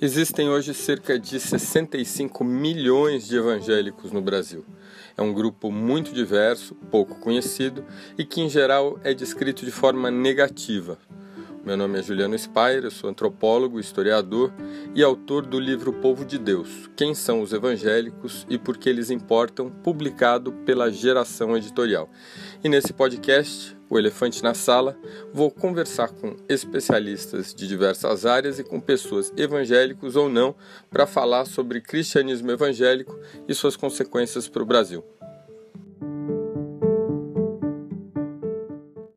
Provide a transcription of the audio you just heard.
Existem hoje cerca de 65 milhões de evangélicos no Brasil. É um grupo muito diverso, pouco conhecido e que, em geral, é descrito de forma negativa. Meu nome é Juliano Spayer, eu sou antropólogo, historiador e autor do livro Povo de Deus: Quem são os evangélicos e por que eles importam, publicado pela Geração Editorial. E nesse podcast o Elefante na Sala, vou conversar com especialistas de diversas áreas e com pessoas evangélicos ou não para falar sobre cristianismo evangélico e suas consequências para o Brasil.